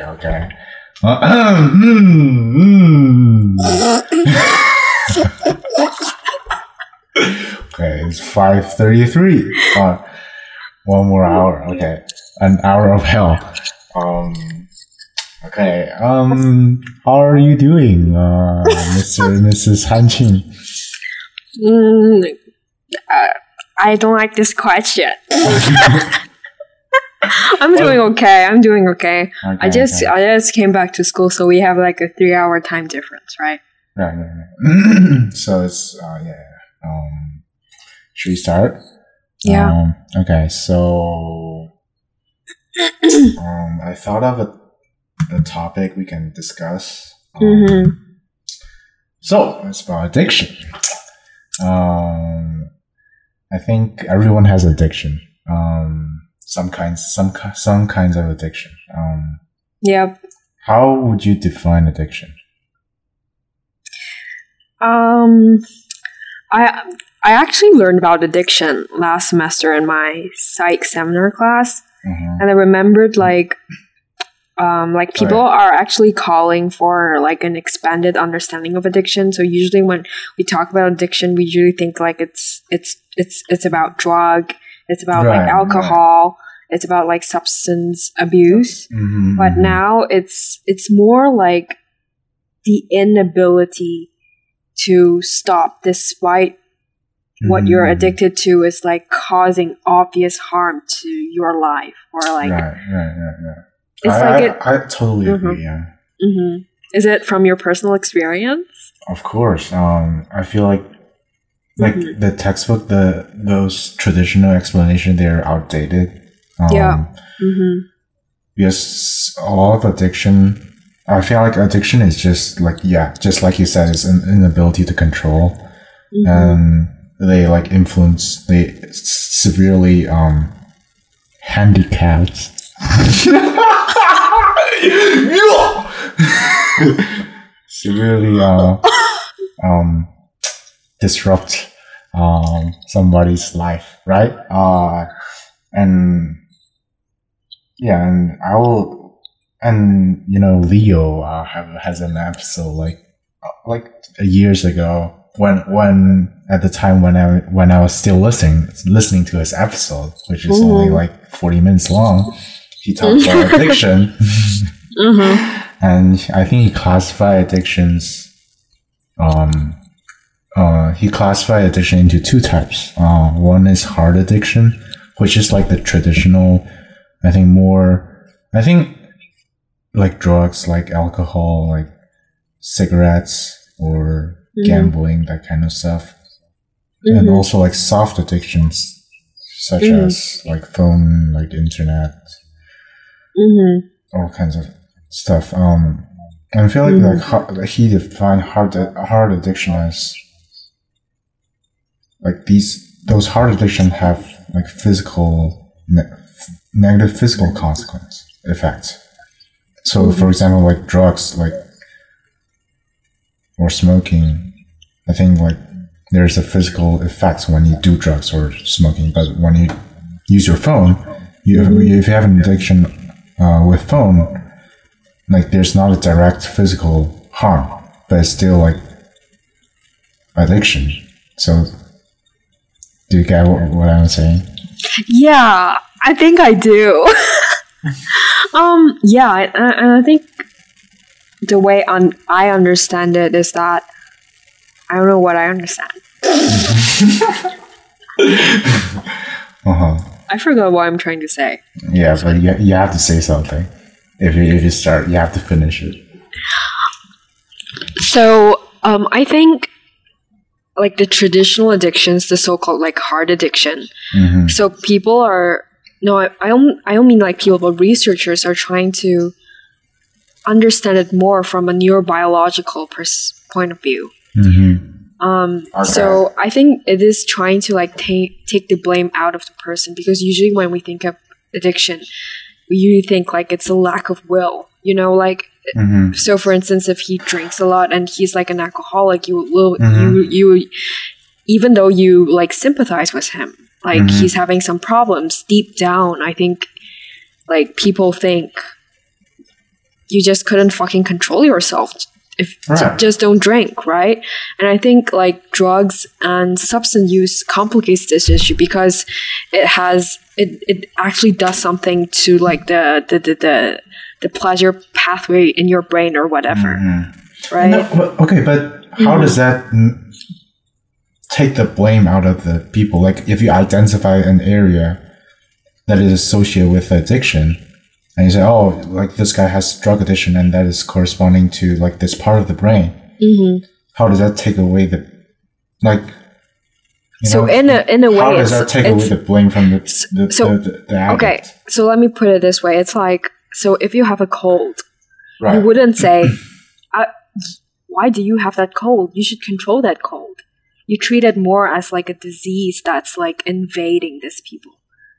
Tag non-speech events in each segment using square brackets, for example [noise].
Okay, okay. Okay, it's five thirty-three. Uh, one more hour. Okay, an hour of hell. Um. Okay. Um. How are you doing, uh, Mister [laughs] Mrs. Hanqing? Mm, uh, I don't like this question. [laughs] [laughs] I'm doing okay. I'm doing okay. Okay, I just okay. I just came back to school, so we have like a three hour time difference, right? Right, right, right. so it's uh, yeah. Um, should we start? Yeah. Um, okay. So, [clears throat] um, I thought of a, a topic we can discuss. Um, Mm-hmm. So it's about addiction. Um, I think everyone has addiction. Um, some kinds, some some kinds of addiction. Um, Yep. how would you define addiction? Um, I I actually learned about addiction last semester in my psych seminar class, Mhm. and I remembered like. Um, like people are actually calling for like an expanded understanding of addiction. So usually when we talk about addiction, we usually think like it's it's it's it's about drug, it's about Right, like alcohol, it's about like substance abuse. Mhm, but mhm. now it's it's more like the inability to stop despite what you're Mhm. addicted to is like causing obvious harm to your life or like right, right, right, right. it's I, like I, it I totally Mhm. agree. Yeah, mhm. is it from your personal experience of course. Um, I feel like like Mhm. the textbook, the those traditional explanation, they're outdated. Um, Yeah. mm-hmm. because a lot of addiction i feel like addiction is just like yeah just like you said it's an inability to control Mm-hmm. and they like influence they severely um handicapped [laughs] [laughs] [laughs] severely uh, um disrupt um somebody's life right uh and yeah, and I will, and you know, Leo uh, have, has an episode like uh, like years ago when when at the time when I when I was still listening listening to his episode, which is only Mhm. like forty minutes long. He talked about [laughs] addiction, Mm-hmm. [laughs] and I think he classified addictions. Um, uh, he classified addiction into two types. Uh, one is hard addiction, which is like the traditional. I think more. I think like drugs, like alcohol, like cigarettes or Mhm. gambling, that kind of stuff, and Mhm. also like soft addictions, such Mhm. as like phone, like internet, Mm-hmm. all kinds of stuff. Um, and I feel like Mhm. like hard, like he defined hard hard addiction as like these those hard addiction have like physical ne- negative physical consequence effects. So, Mhm. for example, like drugs, like or smoking, I think like there's a physical effect when you do drugs or smoking, but when you use your phone, you Mhm. if you have an addiction uh, with phone, like there's not a direct physical harm, but it's still like addiction. So, do you get what, what I'm saying? Yeah, I think I do. [laughs] um, yeah, and I think the way un- I understand it is that I don't know what I understand. [laughs] Uh huh. I forgot what I'm trying to say. Yeah, but you, you have to say something. If you if you start, you have to finish it. So, um, I think like the traditional addictions, the so-called like hard addiction. hmm So people are no, I, I don't. I don't mean like people, but researchers are trying to understand it more from a neurobiological pers- point of view. hmm Um, Okay. So I think it is trying to like take take the blame out of the person because usually when we think of addiction, we usually think like it's a lack of will. You know, like hmm so. For instance, if he drinks a lot and he's like an alcoholic, you will Mhm. you you even though you like sympathize with him, like Mhm. he's having some problems deep down. I think like people think you just couldn't fucking control yourself if Right. just don't drink, right? And I think like drugs and substance use complicates this issue because it has it, it actually does something to like the the the, the, the pleasure pathway in your brain or whatever, Mhm. right? No, okay, but how Mhm. does that take the blame out of the people? Like, if you identify an area that is associated with addiction, and you say, "Oh, like this guy has drug addiction, and that is corresponding to like this part of the brain," hmm how does that take away the like? you So know, in a in a way, how does that take away the blame from the the, so- the, the, the okay. So let me put it this way: it's like so if you have a cold, right? you wouldn't say, [clears throat] "Why do you have that cold? You should control that cold." You treat it more as like a disease that's like invading these people.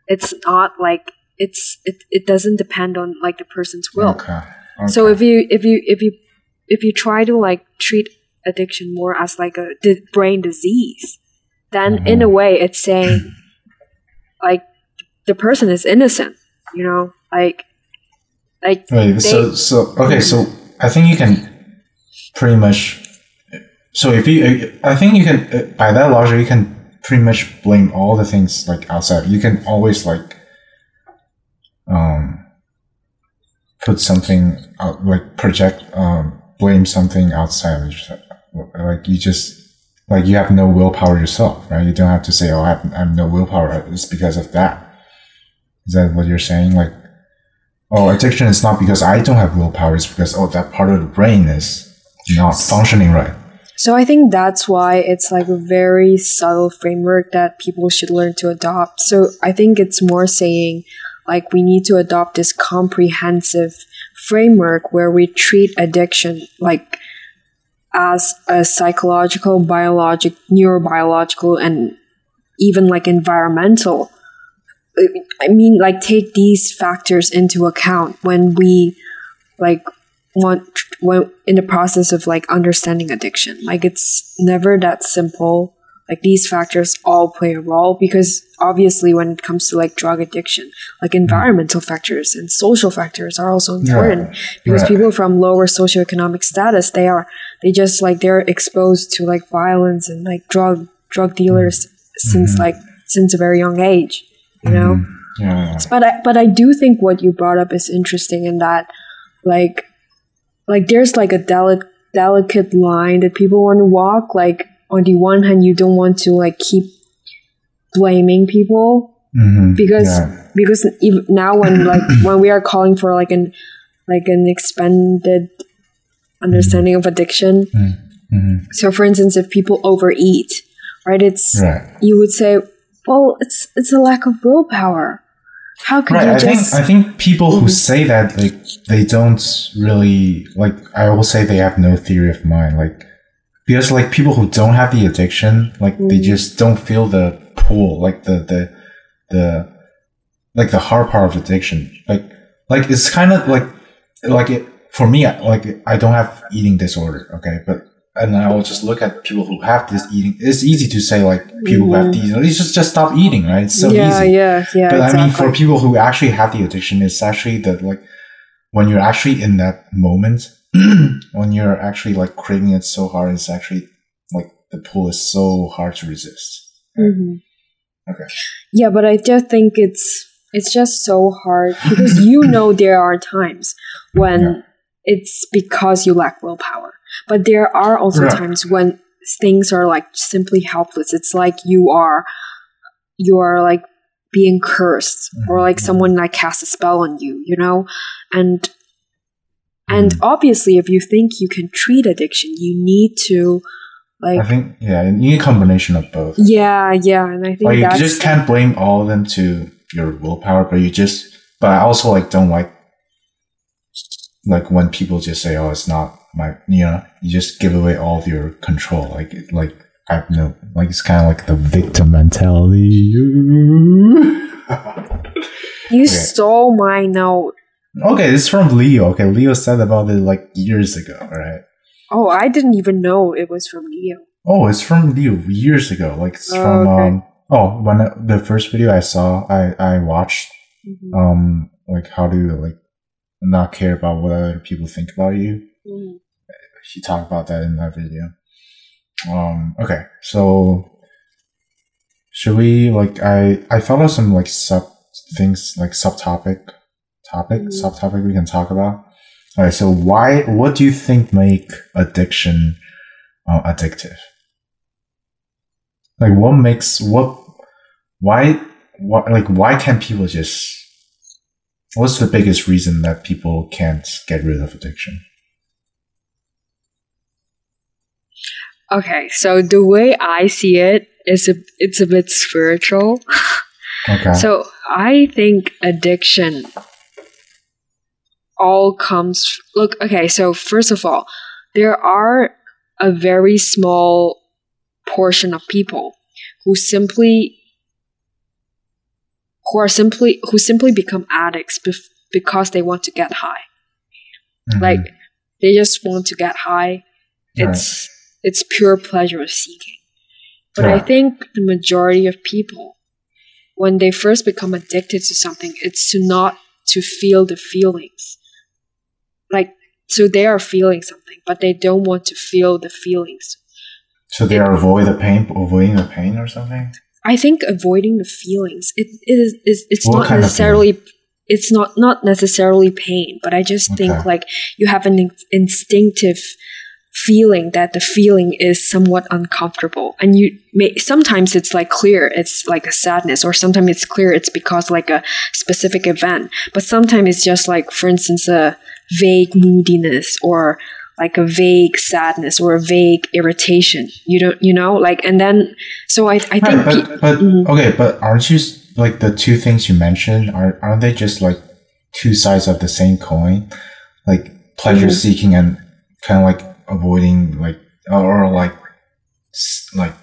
It's not like it's it, it doesn't depend on like the person's will. Okay. okay. So if you if you if you if you try to like treat addiction more as like a di- brain disease, then in a mm-hmm. way it's saying like the person is innocent. You know, like like Wait, so they- so okay, so I think you can pretty much. So if you, I think you can by that logic, you can pretty much blame all the things like outside. You can always like, um, put something out, like project, um, blame something outside. yourself. Like you just like you have no willpower yourself, right? You don't have to say, "Oh, I have, I have no willpower." It's because of that. Is that what you're saying? Like, oh, addiction is not because I don't have willpower. It's because oh, that part of the brain is not functioning right. So I think that's why it's like a very subtle framework that people should learn to adopt. So I think it's more saying like we need to adopt this comprehensive framework where we treat addiction like as a psychological, biologic, neurobiological and even like environmental I mean like take these factors into account when we like want when in the process of like understanding addiction. Like it's never that simple. Like these factors all play a role because obviously when it comes to like drug addiction like mm-hmm. environmental factors and social factors are also important Right. because Right. people from lower socioeconomic status they are they just like they're exposed to like violence and like drug drug dealers mm-hmm. since mm-hmm. like since a very young age you know Mhm. Yeah. but I, but I do think what you brought up is interesting in that like like there's like a delicate delicate line that people want to walk like on the one hand you don't want to like keep blaming people Mhm. because Yeah. because now when like [coughs] when we are calling for like an like an expanded understanding of addiction Mhm. so for instance if people overeat right it's Right. you would say well it's it's a lack of willpower how could Right. you I just think I think people who say that like they don't really like. I will say they have no theory of mind. Like because like people who don't have the addiction, like they Mhm. just don't feel the pull, like the the the like the hard part of addiction. Like like it's kind of like like it for me. Like I don't have eating disorder. Okay, but. And I will just look at people who have this eating. It's easy to say like people who have Mhm. these. You just just stop eating, right? It's so yeah, easy. yeah, yeah, But I mean, for people who actually have the addiction, it's actually that like when you're actually in that moment, [clears throat] when you're actually like craving it so hard, it's actually like the pull is so hard to resist. Mhm. Okay. Yeah, but I just think it's it's just so hard because you [laughs] know there are times when Yeah. it's because you lack willpower, but there are also Right. times when things are like simply helpless. It's like you are you are like being cursed or like Mhm. someone like casts a spell on you, you know? And and Mhm. obviously if you think you can treat addiction, you need to like I think yeah, you need a combination of both. yeah, yeah, and I think Like you just can't blame all of them to your willpower, but you just. But I also like don't like like when people just say, "Oh, it's not my," you know, you just give away all of your control. Like like I no like it's kind of like the victim mentality. [laughs] you Okay. stole my note. okay, this is from Leo. Okay, Leo said about it like years ago. Right? Oh, I didn't even know it was from Leo. Oh, it's from Leo years ago. Like it's Oh, from okay. um. Oh, when I- the first video I saw, I I watched Mhm. um like how to like not care about what other people think about you. Mhm. He talked about that in that video. Um, okay, so should we like I I thought of some like sub things like subtopic topic Mhm. subtopic we can talk about. All right, so why what do you think make addiction uh, addictive? Like what makes what why what like why can't people just what's the biggest reason that people can't get rid of addiction? Okay, so the way I see it is a it's a bit spiritual. Okay. So I think addiction all comes look okay, so first of all, there are a very small portion of people who simply who are simply who simply become addicts bef- because they want to get high. Mhm. Like they just want to get high. Right. It's it's pure pleasure seeking. But I think the majority of people, when they first become addicted to something, it's to not to feel the feelings. Like so they are feeling something, but they don't want to feel the feelings. So they are avoid the pain, avoiding the pain or something. I think avoiding the feelings it, it is is it's What not necessarily it's not not necessarily pain, but I just think like you have an in- instinctive feeling that the feeling is somewhat uncomfortable and you may sometimes it's like clear it's like a sadness or sometimes it's clear it's because like a specific event but sometimes it's just like for instance a vague moodiness or like a vague sadness or a vague irritation you don't you know like and then so i, I think Right, pe- but, but Mhm. okay, but aren't you like the two things you mentioned? Are aren't they just like two sides of the same coin? Like pleasure Mhm. seeking and kind of like avoiding like or like like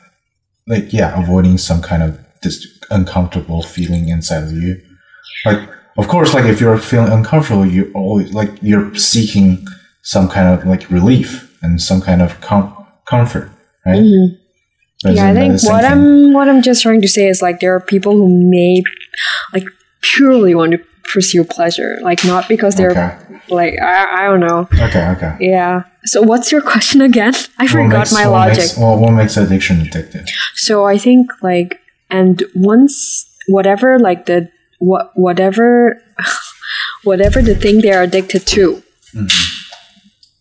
like yeah, avoiding some kind of this uncomfortable feeling inside of you. Like of course, like if you're feeling uncomfortable, you always like you're seeking some kind of like relief and some kind of com- comfort, right? Mhm. Yeah, I think what thing? I'm what I'm just trying to say is like there are people who may like purely want to pursue pleasure, like not because they're okay. like I, I don't know. Okay, okay. Yeah. So what's your [laughs] question again? I What forgot makes- my what logic. Makes, well, what makes addiction addictive? So I think like and once whatever like the what whatever [laughs] whatever the thing they're addicted to, Mhm.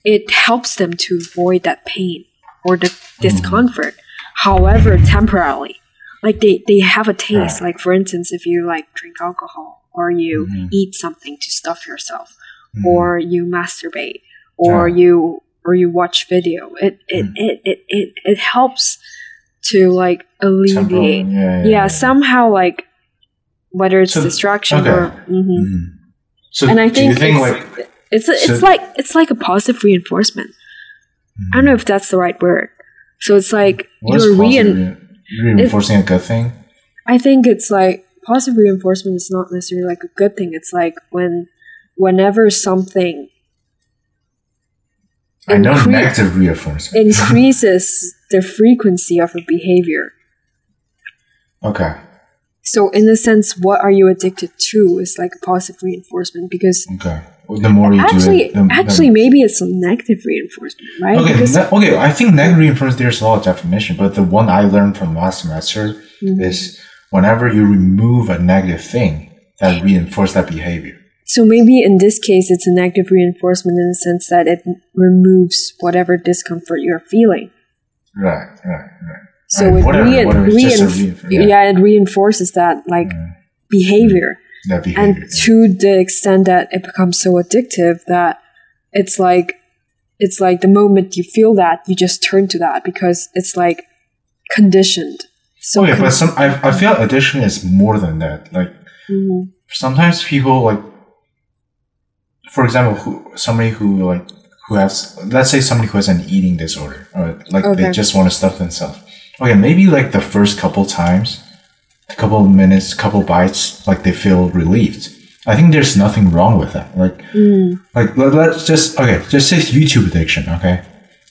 it helps them to avoid that pain or the discomfort, however temporarily. Like they, they have a taste. Right. Like for instance, if you like drink alcohol or you Mhm. eat something to stuff yourself, Mhm. or you masturbate, or Yeah. you or you watch video, it it, Mm. it, it, it it helps to like Temporal- alleviate. yeah, Yeah, somehow like whether it's So- distraction okay. or mhm. Mhm. So and I think think it's- like it's it's So- like it's like a positive reinforcement. I don't know if that's the right word. So it's like you're rein. re- reinforcing a good thing? I think it's like positive reinforcement is not necessarily like a good thing. It's like when whenever something I know incre- negative reinforcement. increases [laughs] the frequency of a behavior. okay. So in a sense, what are you addicted to is like positive reinforcement because Okay. Well, the more you actually, do it, the, the- actually, maybe it's a negative reinforcement, right? Okay, ne- okay. I think negative reinforcement. There's a lot of definition, but the one I learned from last semester Mhm. is whenever you remove a negative thing, that reinforces that behavior. So maybe in this case, it's a negative reinforcement in the sense that it removes whatever discomfort you're feeling. Right, right, right. So it whatever, rein- whatever, it's just reinf- reinf- yeah. yeah. it reinforces that like mm-hmm. Mm-hmm. Yeah. behavior, That behavior. and to the extent that it becomes so addictive that it's like it's like the moment you feel that you just turn to that because it's like conditioned. So okay, but some I, I feel addiction is more than that. Like Mhm. sometimes people like, for example, who somebody who like who has let's say somebody who has an eating disorder, or like they just want to stuff themselves. Okay, maybe like the first couple times, a couple of minutes, couple bites, like they feel relieved. I think there's nothing wrong with that. Like Mm. like let, let's just okay just say youtube addiction okay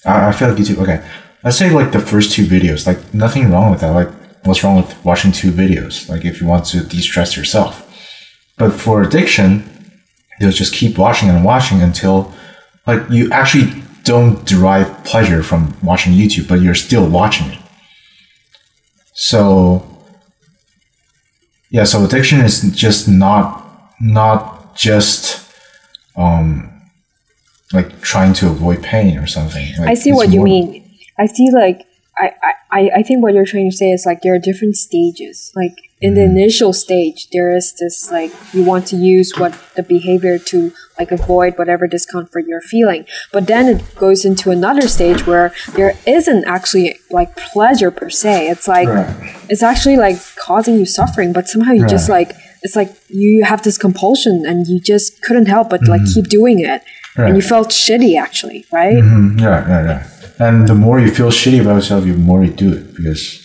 I, I feel like youtube okay let's say like the first two videos like nothing wrong with that like what's wrong with watching two videos like if you want to de-stress yourself but for addiction you'll just keep watching and watching until like you actually don't derive pleasure from watching YouTube, but you're still watching it. So yeah, so addiction is just not not just um like trying to avoid pain or something. Like, I see what you more- mean. I see like I, I, I I think what you're trying to say is like there are different stages. Like in the Mm-hmm. initial stage there is this like you want to use what the behavior to like avoid whatever discomfort you're feeling. But then it goes into another stage where there isn't actually like pleasure per se. It's like Right. it's actually like causing you suffering, but somehow you just like it's like you have this compulsion and you just couldn't help but like keep doing it. Mm-hmm. Right. And you felt shitty actually, right? Mhm, Yeah, yeah, yeah. And the more you feel shitty about yourself, the more you do it because.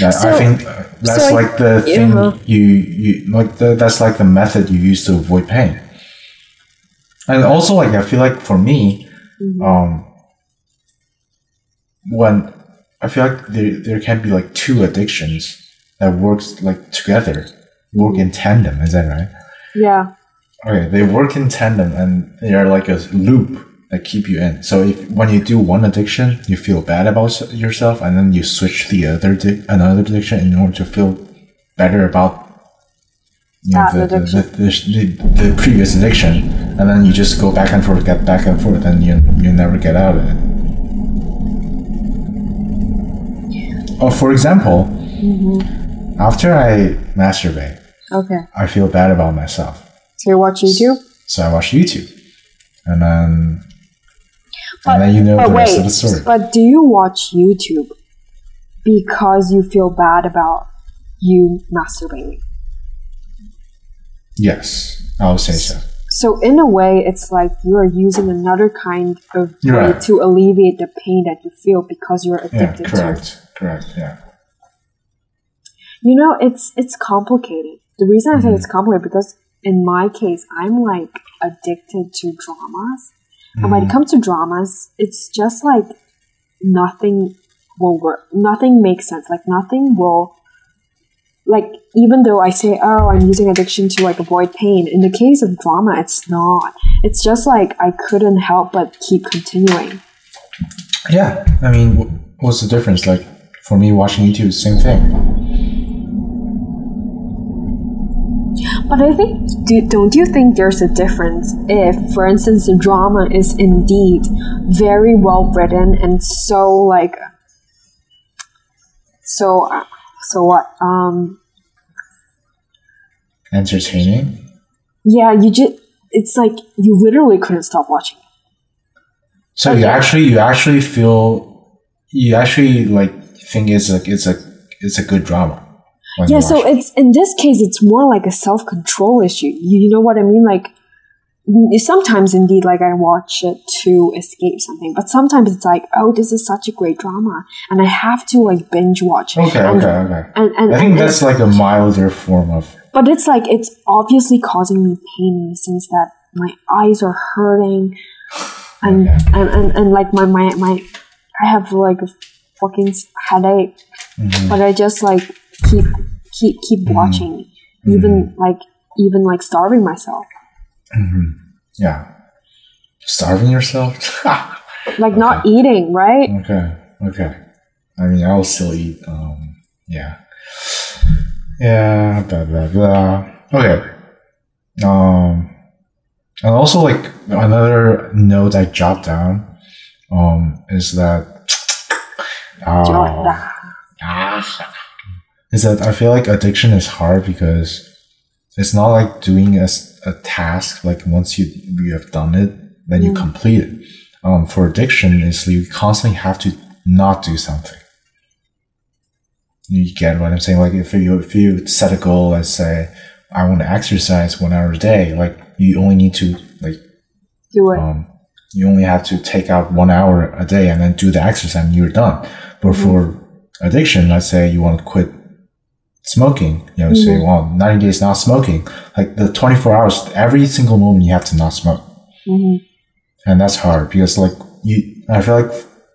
Yeah, I think that's so I- like the thing uh-huh. you you like. The, that's like the method you use to avoid pain. And also, like I feel like for me, Mm-hmm. um, when I feel like there there can be like two addictions that works like together, work in tandem. Is that right? Yeah. Okay, they work in tandem and they are like a loop that keep you in. So if when you do one addiction, you feel bad about yourself, and then you switch the other di- another addiction in order to feel better about you know, the, the, the, the, previous addiction, and then you just go back and forth, get back and forth, and you you never get out of it. Or oh, for example, mm-hmm. after I masturbate, Okay. I feel bad about myself. So you watch YouTube? So I watch YouTube, and then and then you know but the rest wait, of the story. but do you watch YouTube because you feel bad about you masturbating? Yes, I would say so. So in a way, it's like you are using another kind of way Right. to alleviate the pain that you feel because you're Yeah, addicted to it. correct, correct. Yeah, You know, it's it's complicated. The reason I say Mm-hmm. it's complicated because in my case, I'm like addicted to dramas. And Mm-hmm. when it comes to dramas, it's just like nothing will work. Nothing makes sense. Like nothing will like even though I say, oh, I'm using addiction to like avoid pain, in the case of drama, it's not. It's just like I couldn't help but keep continuing. yeah. I mean, what's the difference? Like for me, watching YouTube, same thing. But I think, do, don't you think there's a difference if, for instance, the drama is indeed very well written and so like, so, uh, so what? Um, Entertaining. yeah, you just, it's like you literally couldn't stop watching. So you Okay. actually, you actually feel, you actually like think it's a, it's a, it's a good drama. Yeah, so watch it's in this case, it's more like a self control issue. You, you know what I mean? Like sometimes, indeed, like I watch it to escape something, but sometimes it's like, oh, this is such a great drama, and I have to like binge watch. okay, and, okay, okay. And, and, I think and that's like a milder form of but it's like it's obviously causing me pain in the sense that my eyes are hurting, and Okay. and, and, and like my, my my I have like a fucking headache, Mhm. but I just like keep keep keep watching, even like even like starving myself, Mhm. yeah, starving yourself. [laughs] like not eating, right? Okay. Okay. I mean, I'll still eat. Um. Yeah. Yeah. Blah blah blah. Okay. Um. And also, like another note I jot down, um, is that. [tsk] Uh, is that I feel like addiction is hard because it's not like doing a task like once you you have done it then you Mm. complete it um, for addiction is you constantly have to not do something you get what i'm saying like if you if you set a goal let's say i want to exercise one hour a day like you only need to like Do it. um, you only have to take out one hour a day and then do the exercise and you're done. But for addiction, let's say you want to quit smoking, you know, say, well, 90 days not smoking, like the 24 hours, every single moment you have to not smoke. hmm And that's hard because like you, I feel like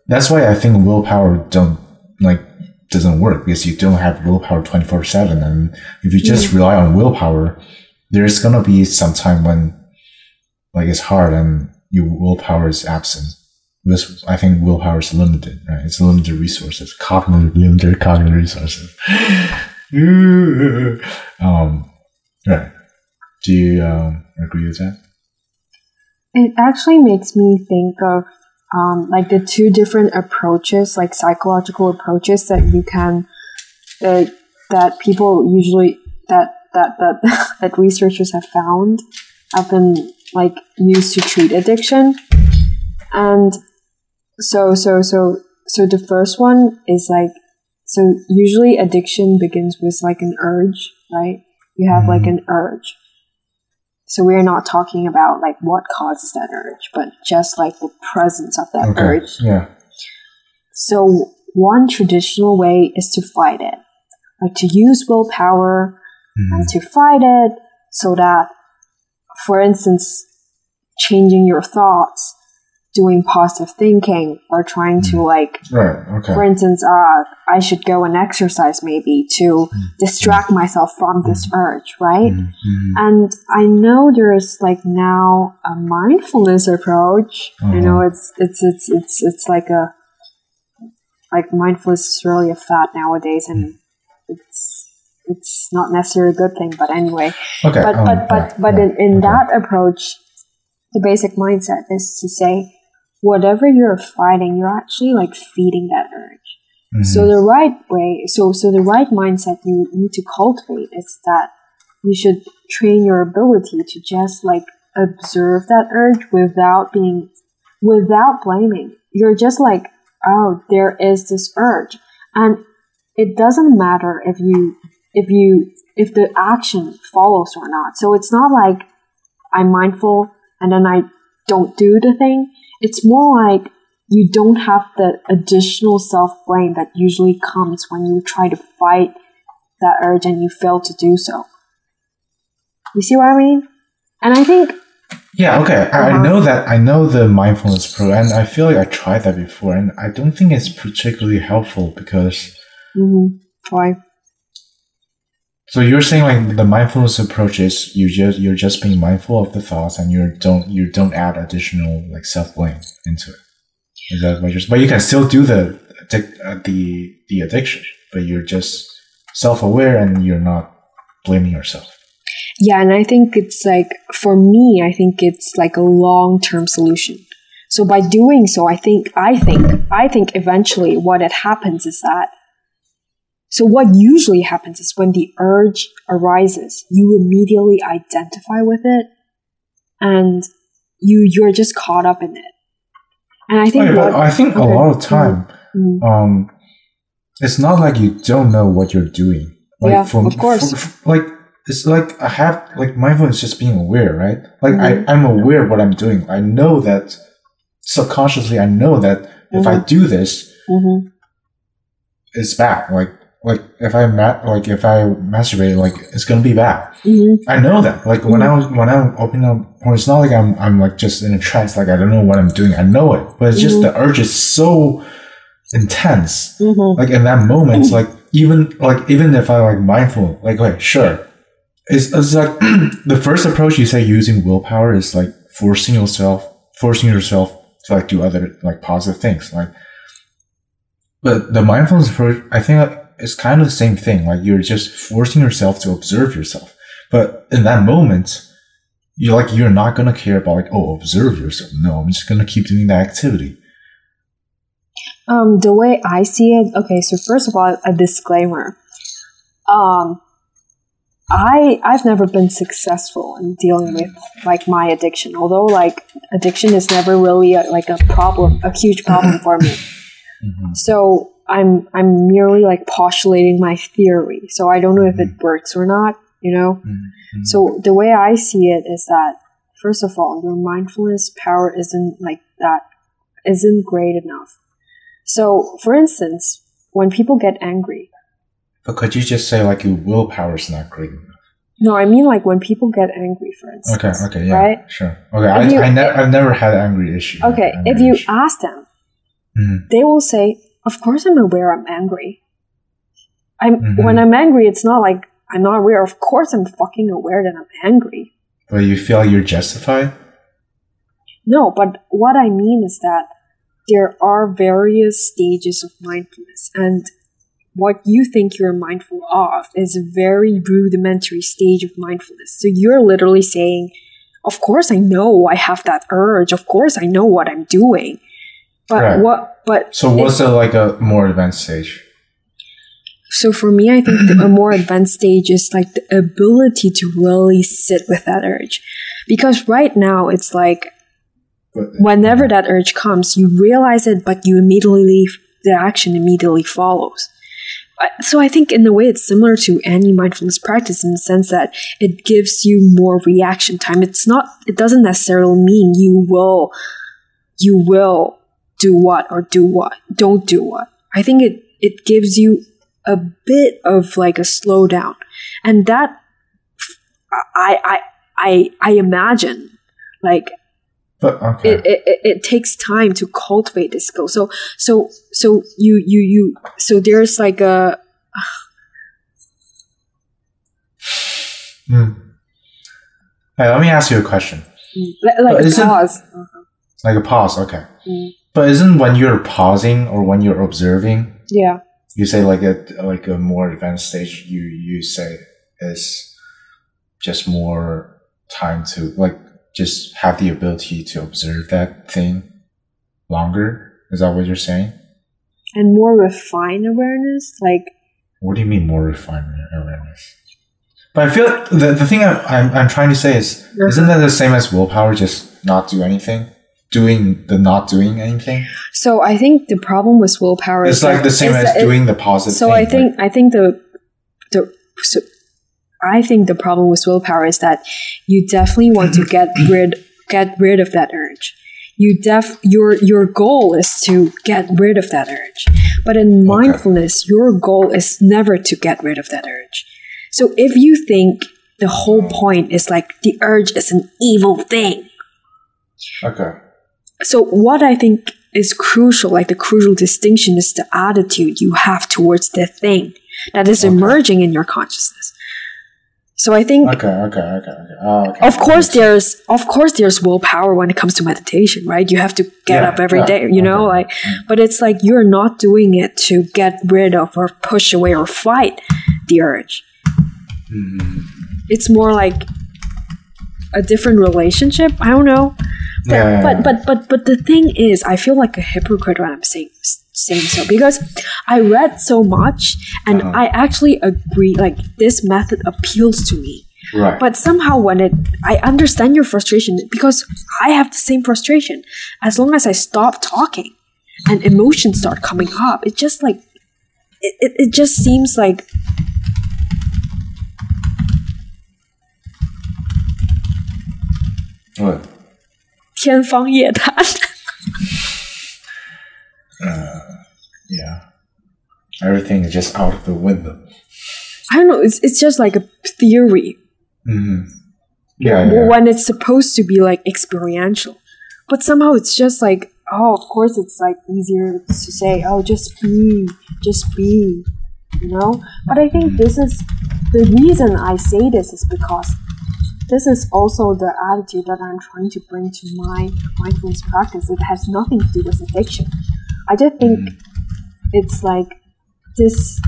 that's why I think willpower don't like, doesn't work because you don't have willpower 24 seven. And if you just rely on willpower, there's gonna be some time when like it's hard and your willpower is absent. Because I think willpower is limited, right? It's limited resources, cognitive limited cognitive resources. [laughs] um. Do you um, agree with that? It actually makes me think of um, like the two different approaches, like psychological approaches that you can uh, that people usually that that that [laughs] that researchers have found have been like used to treat addiction, and so so so so the first one is like so usually addiction begins with like an urge, right? You have like an urge. So we're not talking about like what causes that urge, but just like the presence of that Okay. urge. Yeah. So one traditional way is to fight it, like to use willpower Mhm. and to fight it so that, for instance, changing your thoughts, doing positive thinking, or trying to like, Right. Okay. for instance, uh, I should go and exercise maybe to distract myself from this urge, right? Mhm. Mhm. And I know there's like now a mindfulness approach. You know, Uh-huh. it's it's it's it's it's like a like mindfulness is really a fad nowadays, and it's it's not necessarily a good thing. But anyway, Okay. but um, but but but in, in that approach, the basic mindset is to say whatever you're fighting, you're actually like feeding that urge. Mhm. So the right way, so so the right mindset you need to cultivate is that you should train your ability to just like observe that urge without being without blaming. You're just like, oh, there is this urge. And it doesn't matter if you if you if the action follows or not. So it's not like I'm mindful and then I don't do the thing. It's more like you don't have the additional self blame that usually comes when you try to fight that urge and you fail to do so. You see what I mean? And I think Yeah, okay. I, I Uh-huh. know that. I know the mindfulness pro, and I feel like I tried that before, and I don't think it's particularly helpful because. mhm, why? So you're saying like the mindfulness approach is you just you're just being mindful of the thoughts, and you don't you don't add additional like self blame into it. Is that what you're? But you can still do the uh, the the addiction, but you're just self aware, and you're not blaming yourself. Yeah, and I think it's like for me, I think it's like a long term solution. So by doing so, I think I think I think eventually what it happens is that so what usually happens is when the urge arises, you immediately identify with it and you you're just caught up in it. And I think Okay, what I think a lot of time, Mm. um, it's not like you don't know what you're doing. Like Yeah, from, of course. f- f- like it's like I have like mindfulness is just being aware, right? Like Mhm. I, I'm aware of what I'm doing. I know that subconsciously. I know that if I do this, Mhm. it's bad. Like like if I ma- like if I masturbate, like it's gonna be bad. Mhm. I know that. Like when I was when I'm opening up porn, it's not like I'm I'm like just in a trance. Like I don't know what I'm doing. I know it, but it's just Mhm. the urge is so intense. Mhm. Like in that moment, like even like even if I like mindful, like okay, sure, it's, it's like [clears throat] the first approach you say using willpower is like forcing yourself, forcing yourself to like do other like positive things. Like, but the mindfulness approach, I think like, it's kind of the same thing. Like you're just forcing yourself to observe yourself. But in that moment, you're like you're not gonna care about like oh observe yourself. No, I'm just gonna keep doing that activity. Um, the way I see it, okay, so first of all, a disclaimer. Um, I I've never been successful in dealing with like my addiction. Although like addiction is never really a, like a problem, a huge problem [clears throat] for me. Mhm. So I'm I'm merely like postulating my theory. So I don't know if it works or not. You know. Mhm. So the way I see it is that first of all, your mindfulness power isn't like that isn't great enough. So for instance, when people get angry, But could you just say like your willpower is not great enough? no, I mean like when people get angry, for instance. Okay, okay, yeah, Right? sure. Okay, I, you, I ne- I've never had angry issue. Okay, angry if you issue. ask them, Mhm. they will say, "Of course, I'm aware I'm angry. I'm Mhm. when I'm angry. It's not like I'm not aware. Of course, I'm fucking aware that I'm angry. But you feel you're justified? No, but what I mean is that there are various stages of mindfulness, and what you think you're mindful of is a very rudimentary stage of mindfulness. So you're literally saying, Of course, I know I have that urge. Of course, I know what I'm doing. But Right. what, but So what's the like a more advanced stage? So for me, I think the, a more advanced stage is like the ability to really sit with that urge. Because right now it's like whenever that urge comes, you realize it, but you immediately the action immediately follows. So I think in a way it's similar to any mindfulness practice in the sense that it gives you more reaction time. It's not, it doesn't necessarily mean you will, you will do what or do what, don't do what. I think it, it gives you a bit of like a slowdown. And that, I, I, I, I imagine like But okay. it, it, it, it takes time to cultivate this skill. So so so you you you so there's like a Hmm. Hey, let me ask you a question. like, like But a pause. Like a pause, okay. Mm. But isn't when you're pausing or when you're observing, Yeah. you say like a like a more advanced stage, you you say is just more time to like just have the ability to observe that thing longer. Is that what you're saying? And more refined awareness, like What do you mean more refined awareness? But I feel like the, the thing I, I'm, I'm trying to say is, uh-huh. isn't that the same as willpower, just not do anything? Doing the not doing anything? so I think the problem with willpower It's is like the same as that it- doing the positive so thing. I think I think the the so I think the problem with willpower is that you definitely want to get [clears throat] rid get rid of that urge. You def your your goal is to get rid of that urge. But in mindfulness, your goal is never to get rid of that urge. So if you think the whole mm. point is like the urge is an evil thing, Okay. So what I think is crucial, like the crucial distinction, is the attitude you have towards the thing that is Okay. emerging in your consciousness. So I think, Okay, okay, okay, okay. Oh, okay. of course, there's of course there's willpower when it comes to meditation, right? You have to get Yeah, up every yeah, day, you know, like. But it's like you're not doing it to get rid of or push away or fight the urge. Mhm. It's more like a different relationship. I don't know. But, Yeah, but but but but the thing is, I feel like a hypocrite when I'm saying saying so because I read so much and Uh-huh. I actually agree. Like this method appeals to me, Right. but somehow when it, I understand your frustration because I have the same frustration. As long as I stop talking and emotions start coming up, it just like it, it, it just seems like what? 天方夜谭。 Yeah. Everything is just out of the window. I don't know. It's it's just like a theory hmm Yeah, yeah. when it's supposed to be like experiential, but somehow it's just like oh, of course it's like easier to say oh, just be, just be, you know. But I think this is the reason I say this is because this is also the attitude that I'm trying to bring to my mindfulness practice. It has nothing to do with addiction. I just think mm. it's like this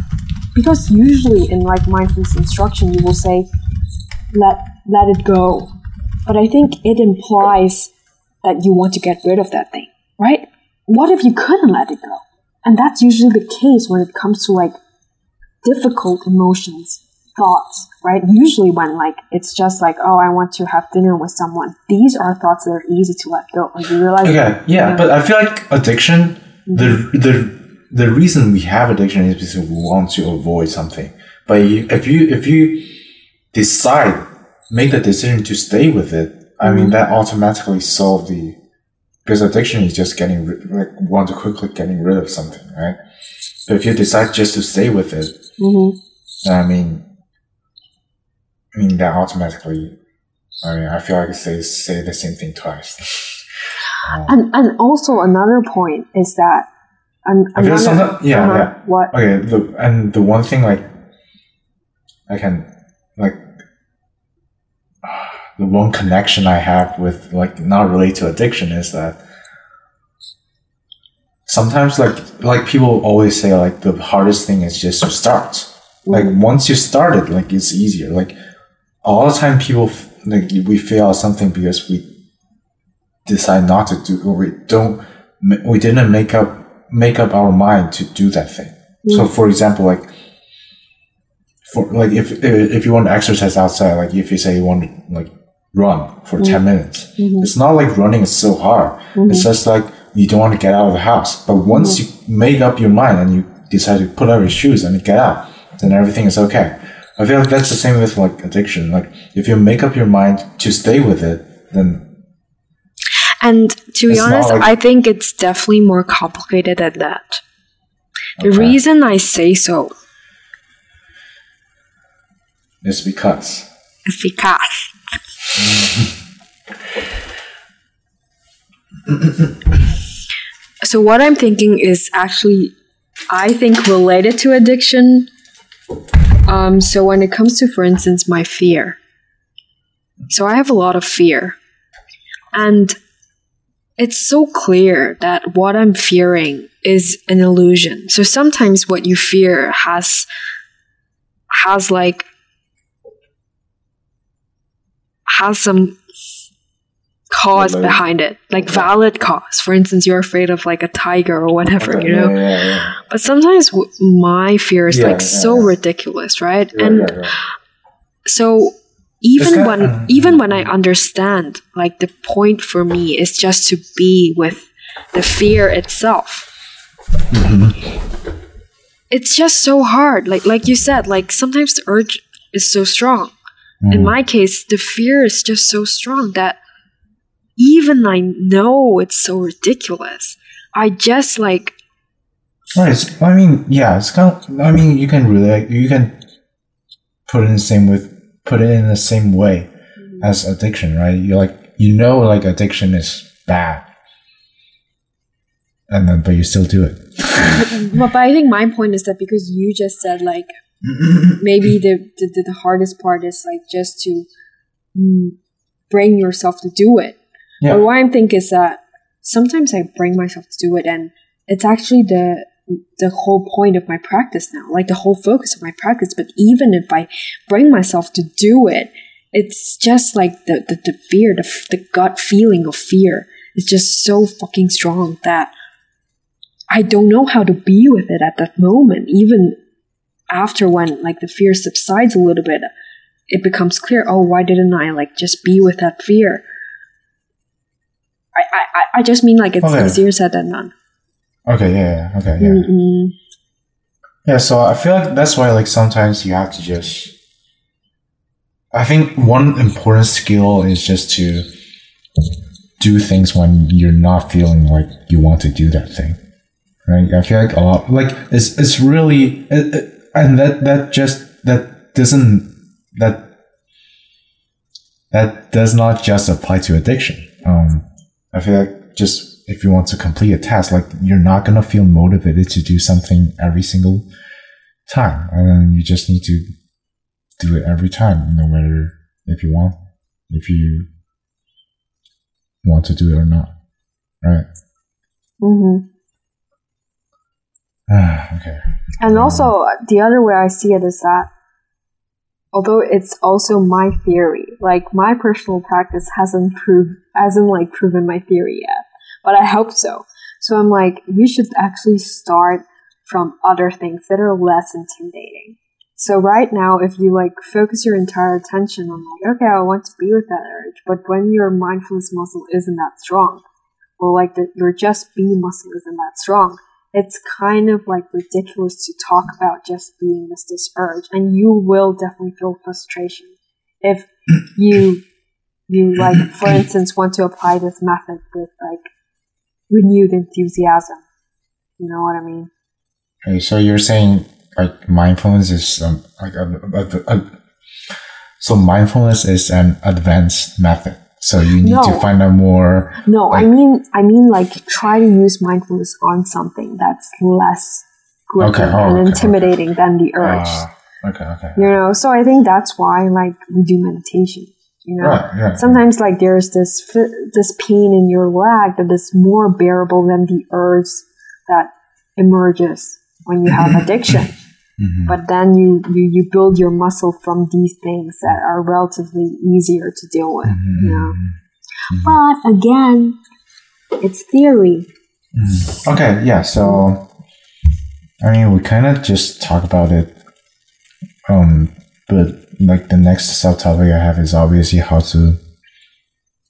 because usually in like mindfulness instruction you will say let let it go. But i think it implies that you want to get rid of that thing right? What if you couldn't let it go? And that's usually the case when it comes to like difficult emotions thoughts right usually when like it's just like oh i want to have dinner with someone these are thoughts that are easy to let go and you realize Okay, yeah, but I feel like addiction, the the the reason we have addiction is because we want to avoid something. But you, if you if you decide, make the decision to stay with it, I mean that automatically solve the because addiction is just getting rid, like want to quickly getting rid of something, right? But if you decide just to stay with it, Mhm. I mean, I mean that automatically. I mean, I feel like I say say the same thing twice. Um, and and also another point is that an, I feel sometimes- yeah, uh-huh, yeah. what Okay, the and the one thing like I can like [sighs] the one connection I have with like not related to addiction is that sometimes like like people always say like the hardest thing is just to start. Like once you start it, like it's easier. Like all the time, people like we fail at something because we decide not to do or we don't we didn't make up make up our mind to do that thing. So mm. for example, like for like if if you want to exercise outside, like if you say you want to like run for mm. ten minutes, mm-hmm. it's not like running is so hard. Mm-hmm. It's just like you don't want to get out of the house. But once mm-hmm. you make up your mind and you decide to put on your shoes and get out, then everything is okay. I feel like that's the same with like addiction. Like if you make up your mind to stay with it, then And to be honest, like- I think it's definitely more complicated than that. The Okay. reason I say so it's because is because [laughs] so what I'm thinking is actually I think related to addiction. Um, so when it comes to, for instance, my fear. So I have a lot of fear. And it's so clear that what I'm fearing is an illusion. So sometimes what you fear has has like has some cause behind it, like Okay. valid cause. For instance, you're afraid of like a tiger or whatever, Okay, you know. yeah, yeah, yeah. But sometimes w- my fear is Yeah, like yeah, so yeah. ridiculous, right? And so even when uh, even when I understand, like the point for me is just to be with the fear itself. It's just so hard. Like like you said, like sometimes the urge is so strong. In Mm. my case, the fear is just so strong that even I know it's so ridiculous. I just like Right. I mean, yeah, it's kind of. I mean, you can relate. You can put it in the same with put it in the same way as addiction, right? You like you know like addiction is bad, and then but you still do it. but, but I think my point is that because you just said like [laughs] maybe the, the the hardest part is like just to mm, bring yourself to do it. Yeah. But what I'm thinking is that sometimes I bring myself to do it, and it's actually the the whole point of my practice now, like the whole focus of my practice. But even if I bring myself to do it, it's just like the the, the fear, the, the gut feeling of fear is just so fucking strong that I don't know how to be with it at that moment, even after when like the fear subsides a little bit, it becomes clear. Oh, why didn't I like just be with that fear? I I, I- just mean like it's Okay. easier said than done. Okay. Yeah. yeah, Okay. Yeah. Mm-mm. Yeah, so I feel like that's why like sometimes you have to just I think one important skill is just to do things when you're not feeling like you want to do that thing. Right? I feel like a lot like it's it's really it, it- and that that just that doesn't that that does not just apply to addiction. Um I feel like just if you want to complete a task, like you're not gonna feel motivated to do something every single time, and then you just need to do it every time, no matter if you want, if you want to do it or not, right? Mm-hmm. Ah, [sighs] okay. And also, the other way I see it is that although it's also my theory, like my personal practice hasn't proved hasn't like proven my theory yet, but I hope so. So I'm like, you should actually start from other things that are less intimidating. So right now, if you like focus your entire attention on like, okay, I want to be with that urge, but when your mindfulness muscle isn't that strong, or like the, your just be muscle isn't that strong, it's kind of like ridiculous to talk about just being this urge and you will definitely feel frustration if [clears throat] you you like for instance want to apply this method with like renewed enthusiasm you know what i mean Okay, so you're saying like mindfulness is um, like a, a, a, so mindfulness is an advanced method. So you need to find out more. no i mean i mean like try to use mindfulness on something that's less gripping Okay, oh, and okay, intimidating than the urge Uh, Okay, okay. You know, so I think that's why like we do meditation. You know, Right, right. sometimes like there's this this pain in your leg that is more bearable than the urge that emerges when you have [laughs] addiction. Mhm. But then you, you you build your muscle from these things that are relatively easier to deal with. Mhm, You know, mhm. but again, it's theory. Mhm. Okay, yeah. So, I mean, we kind of just talk about it. Um, but like the next subtopic I have is obviously how to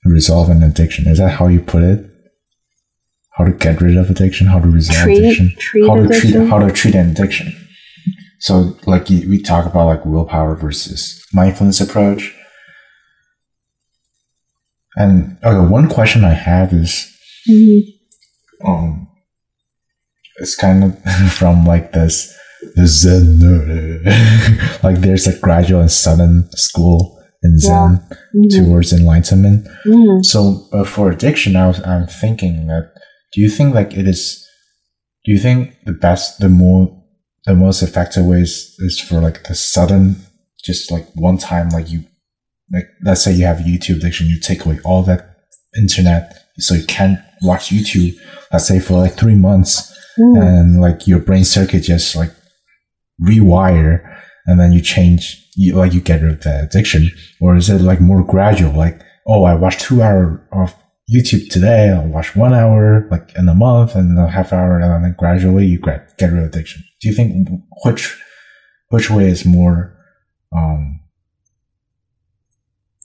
resolve an addiction. Is that how you put it? How to get rid of addiction? How to resolve Treat- addiction? treat how to addiction? treat how to treat an addiction. So, like you- we talk about like willpower versus mindfulness approach. And okay, one question I have is um it's kind of [laughs] from like this the zen [laughs] like there's a gradual and sudden school in zen Mhm. towards enlightenment Mhm. so uh, for addiction I was, i'm thinking that do you think like it is do you think the best the more the most effective ways is for like the sudden just like one time like you like let's say you have a youtube addiction you take away all that internet so you can't watch youtube let's say for like three months Mhm. and like your brain circuit just like rewire and then you change you like you get rid of the addiction or is it like more gradual like oh i watched two hours of youtube today i'll watch one hour like in a month and then a half hour and then gradually you get, get rid of addiction do you think which which way is more um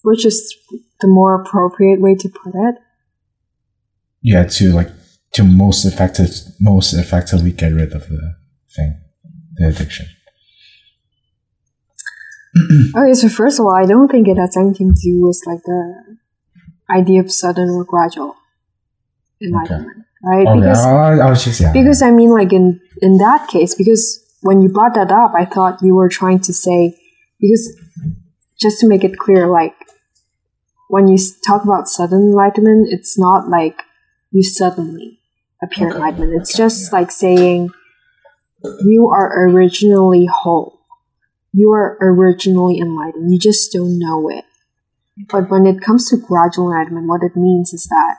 Which is the more appropriate way to put it. yeah to like to most effective most effectively get rid of the thing the addiction [clears throat] Okay, so first of all, I don't think it has anything to do with like the idea of sudden or gradual enlightenment, right? okay Because I, I was just yeah because I mean, like in in that case, because when you brought that up, I thought you were trying to say because just to make it clear, like when you talk about sudden enlightenment, it's not like you suddenly appear Okay, enlightenment. It's okay, just yeah. like saying you are originally whole. You are originally enlightened. You just don't know it. But when it comes to gradual enlightenment, what it means is that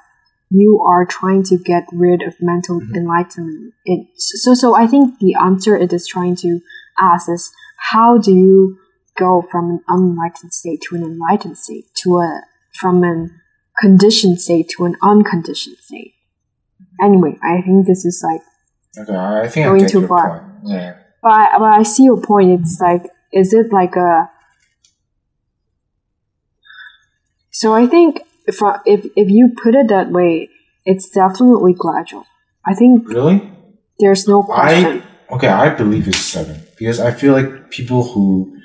you are trying to get rid of mental Mhm. enlightenment. It, so, so I think the answer it is trying to ask is how do you go from an unenlightened state to an enlightened state to a from an conditioned state to an unconditioned state. Anyway, I think this is like Okay, I think Going too far. point. Yeah. But but I see your point. It's like, is it like a? So I think if I, if if you put it that way, it's definitely gradual. I think Really? there's no question. I okay. I believe it's seven because I feel like people who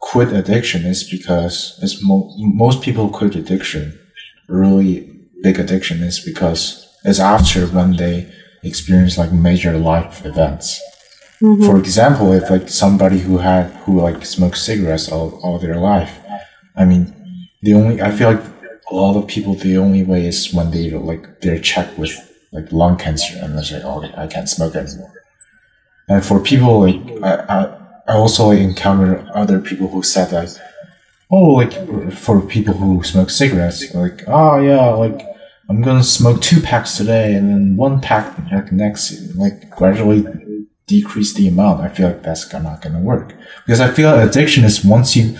quit addiction is because it's mo- most people quit addiction. Really big addiction is because it's after when they experience like major life events. Mhm. For example, if like somebody who had who like smoked cigarettes all, all their life, I mean, the only I feel like a lot of people the only way is when they like they're checked with like lung cancer and they're like, oh, I can't smoke anymore. And for people like I, I, I also like encountered other people who said that, oh, like for people who smoke cigarettes, like oh yeah, like I'm gonna smoke two packs today and then one pack next, like gradually decrease the amount. I feel like that's not gonna work because I feel addiction is once you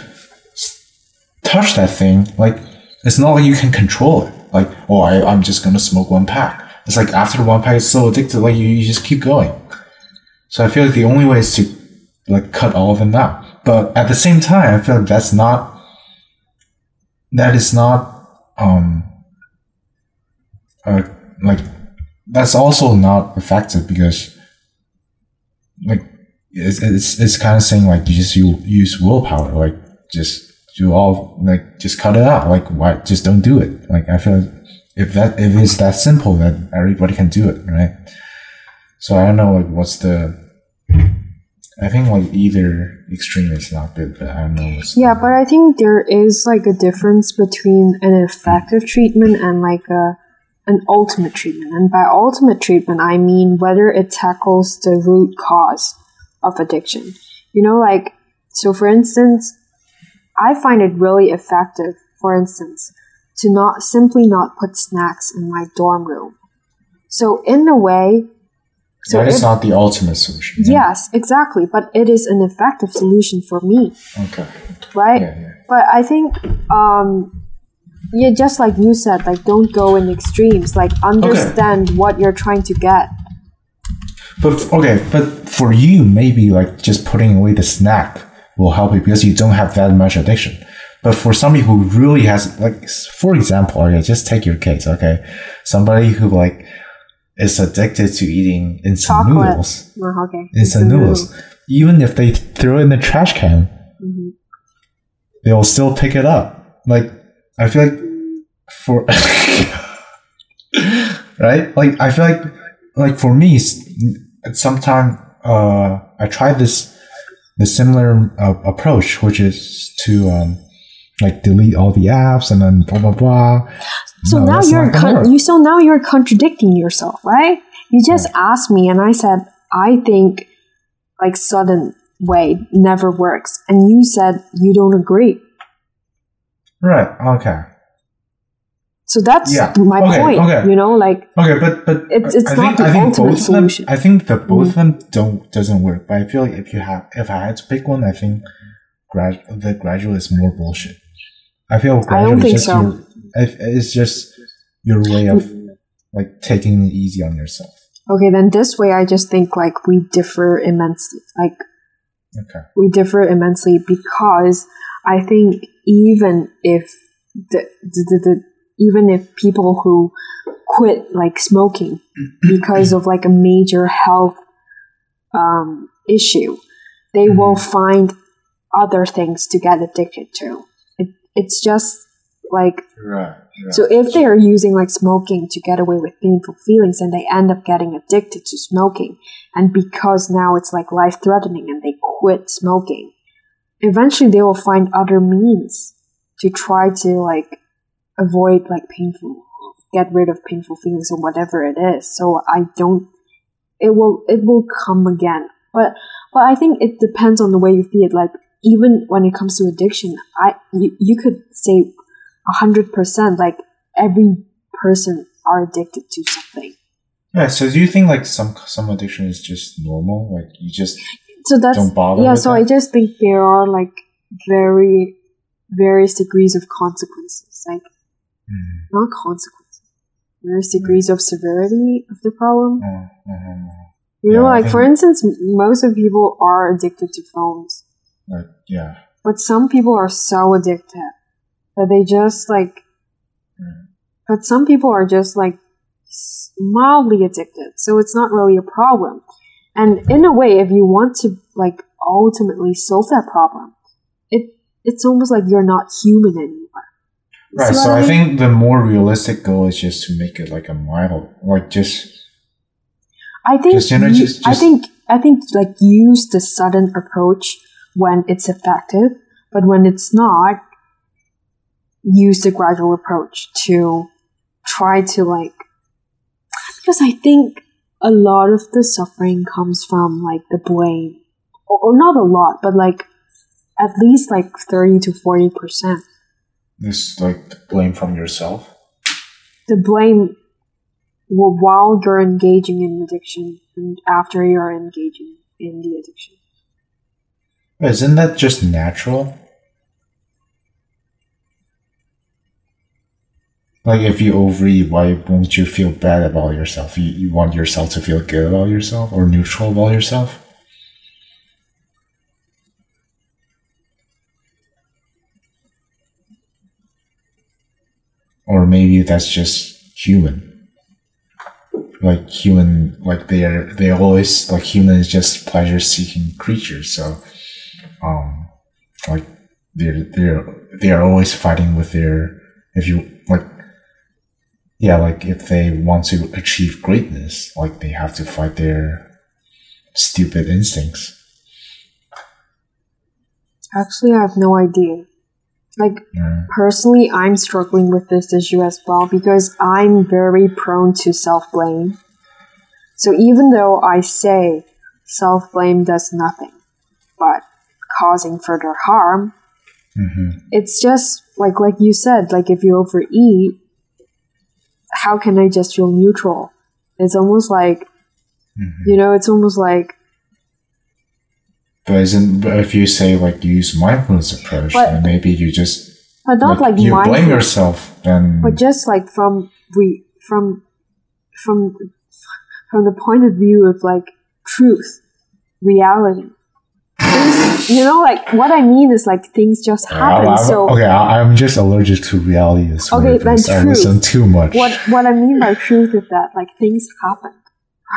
touch that thing, like it's not like you can control it. Like oh, I, I'm just gonna smoke one pack. It's like after one pack, it's so addictive, like you, you just keep going. So I feel like the only way is to like cut all of them out. But at the same time, I feel like that's not that is not um uh, like that's also not effective because like it's it's, it's kind of saying like you just you use willpower like just do all like just cut it out like why just don't do it like I feel like if that if it's that simple then everybody can do it right so I don't know like what's the I think like either extreme is not good but I don't know Yeah, but I think there is like a difference between an effective treatment and like a an ultimate treatment. And by ultimate treatment, I mean whether it tackles the root cause of addiction. You know, like So, for instance, I find it really effective, for instance, to not simply not put snacks in my dorm room. So, in a way, so that is if- not the ultimate solution. yes, exactly, but it is an effective solution for me, Okay. right? Yeah, yeah. But I think, um, yeah, just like you said, like don't go in extremes. Like understand what you're trying to get. But okay, but for you, maybe like just putting away the snack will help you because you don't have that much addiction. But for somebody who really has, like, for example, okay, just take your case, okay, somebody who like is addicted to eating instant Chocolate. noodles, Oh, okay. instant noodles, even if they throw it in the trash can, Mhm. they'll still pick it up. Like, I feel like for [laughs] right, like I feel like like for me, sometime uh, I tried this the similar uh, approach, which is to um, like delete all the apps and then blah blah blah. So No, now you're con- you so now you're contradicting yourself, right? You just asked me, and I said I think like sudden way never works, and you said you don't agree. right. Okay. So that's Yeah. my Okay, point. okay. You know, like Okay, but but It's- it's I not think, the I think ultimate both of them. I think that both Mhm. of them don't doesn't work. But I feel like if you have if I had to pick one, I think grad the gradual is more bullshit. I feel gradual don't is think just so. your it's just your way of like taking it easy on yourself. okay, then this way I just think like we differ immensely. Like Okay. we differ immensely because I think even if the, the, the, the even if people who quit like smoking [clears throat] because of like a major health um, issue, they will find other things to get addicted to. It, it's just like Right. so if they are using like smoking to get away with painful feelings and they end up getting addicted to smoking and because now it's like life threatening and they quit smoking, eventually they will find other means to try to like avoid like painful get rid of painful feelings or whatever it is. So I don't it will it will come again. But but I think it depends on the way you feel it. Like even when it comes to addiction, I you, you could say a hundred percent like every person are addicted to something. Yeah. So do you think like some some addiction is just normal? Like you just So that's don't bother. yeah. So that? I just think there are like very various degrees of consequences, like Not consequences, There's degrees of severity of the problem. Mhm, mhm. You know, Yeah, I like for instance, most of people are addicted to phones, Like yeah. but some people are so addicted that they just like. Mm. But some people are just like mildly addicted, so it's not really a problem. And in a way, if you want to like ultimately solve that problem, it it's almost like you're not human anymore. Right. So what I mean? think the more realistic goal is just to make it like a mild, like just I think Just, you know, you- just- I think I think like use the sudden approach when it's effective, but when it's not, use the gradual approach to try to like because I think a lot of the suffering comes from like the blame, or, or not a lot, but like at least like thirty to forty percent. This like blame from yourself. The blame well, while you're engaging in addiction and after you're engaging in the addiction. Isn't that just natural? Like if you overeat, why won't you feel bad about yourself? You, you want yourself to feel good about yourself or neutral about yourself? Or maybe that's just human. Like human, like they're they always like human is just pleasure seeking creatures. So, um, like they're they're they are always fighting with their if you like yeah like if they want to achieve greatness like they have to fight their stupid instincts Actually, I have no idea. Like, Yeah. personally, I'm struggling with this issue as well because I'm very prone to self blame. So, even though I say self blame does nothing but causing further harm. hmm It's just like like you said, like if you overeat, how can I just feel neutral? It's almost like hmm you know, it's almost like But isn't but if you say like use mindfulness approach, But- then maybe you just but not like, you blame yourself, then but just like from we from from from the point of view of like truth, reality. Things, you know, like what I mean is like things just happen. I'm- I'm- so okay, I, I'm just allergic to reality as well. Okay, then I truth. listen too much. what what I mean by truth is that like things happen,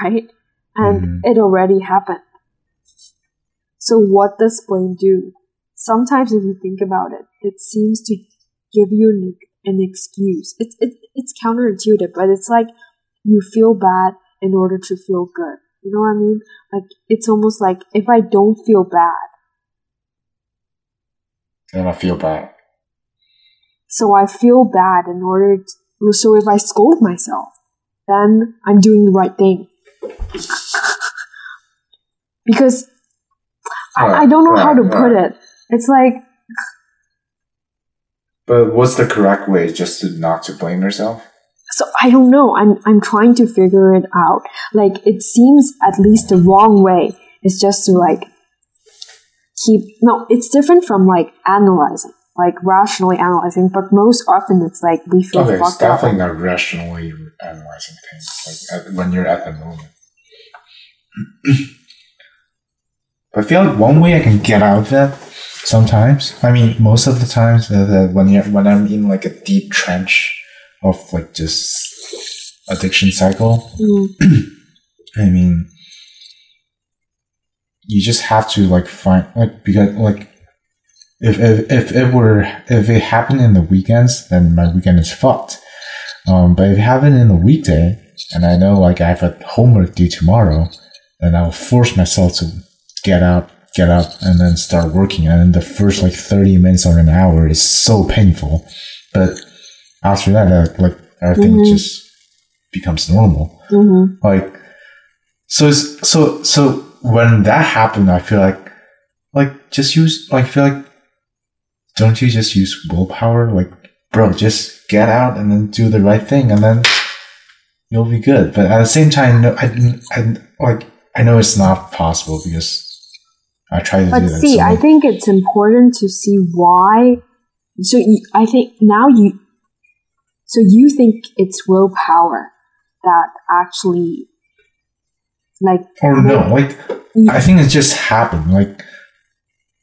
right? And Mhm. it already happened. So what does blame do? Sometimes if you think about it, it seems to give you an, an excuse. It's it, it's counterintuitive, but it's like you feel bad in order to feel good. You know what I mean? Like it's almost like if I don't feel bad, Then I feel bad. so I feel bad in order to, so if I scold myself, then I'm doing the right thing. because I, I don't know how to put it. It's like But what's the correct way? Just to not to blame yourself? so I don't know. I'm I'm trying to figure it out. Like it seems at least the wrong way is just to like keep no, it's different from like analyzing, like rationally analyzing, but most often it's like we feel Okay, it's fucked up. definitely not rationally analyzing things like at, when you're at the moment. [clears throat] I feel like one way I can get out of that sometimes. I mean, most of the times uh, that when you when I'm in like a deep trench of like just addiction cycle, Mm, [clears throat] I mean, you just have to like find like because like if if if it were if it happened in the weekends, then my weekend is fucked. Um, but if it happened in the weekday, and I know like I have a homework due tomorrow, then I'll force myself to get up, get up, and then start working. And the first like thirty minutes or an hour is so painful, but after that, like everything Mhm. just becomes normal mhm. like so it's, so so when that happened i feel like like just use like feel like don't you just use willpower like bro just get out and then do the right thing and then you'll be good but at the same time no i, I like i know it's not possible because i try to But do that see, I think it's important to see why. So you, I think now you, so you think it's willpower that actually, like, or no like you- I think it just happened. Like,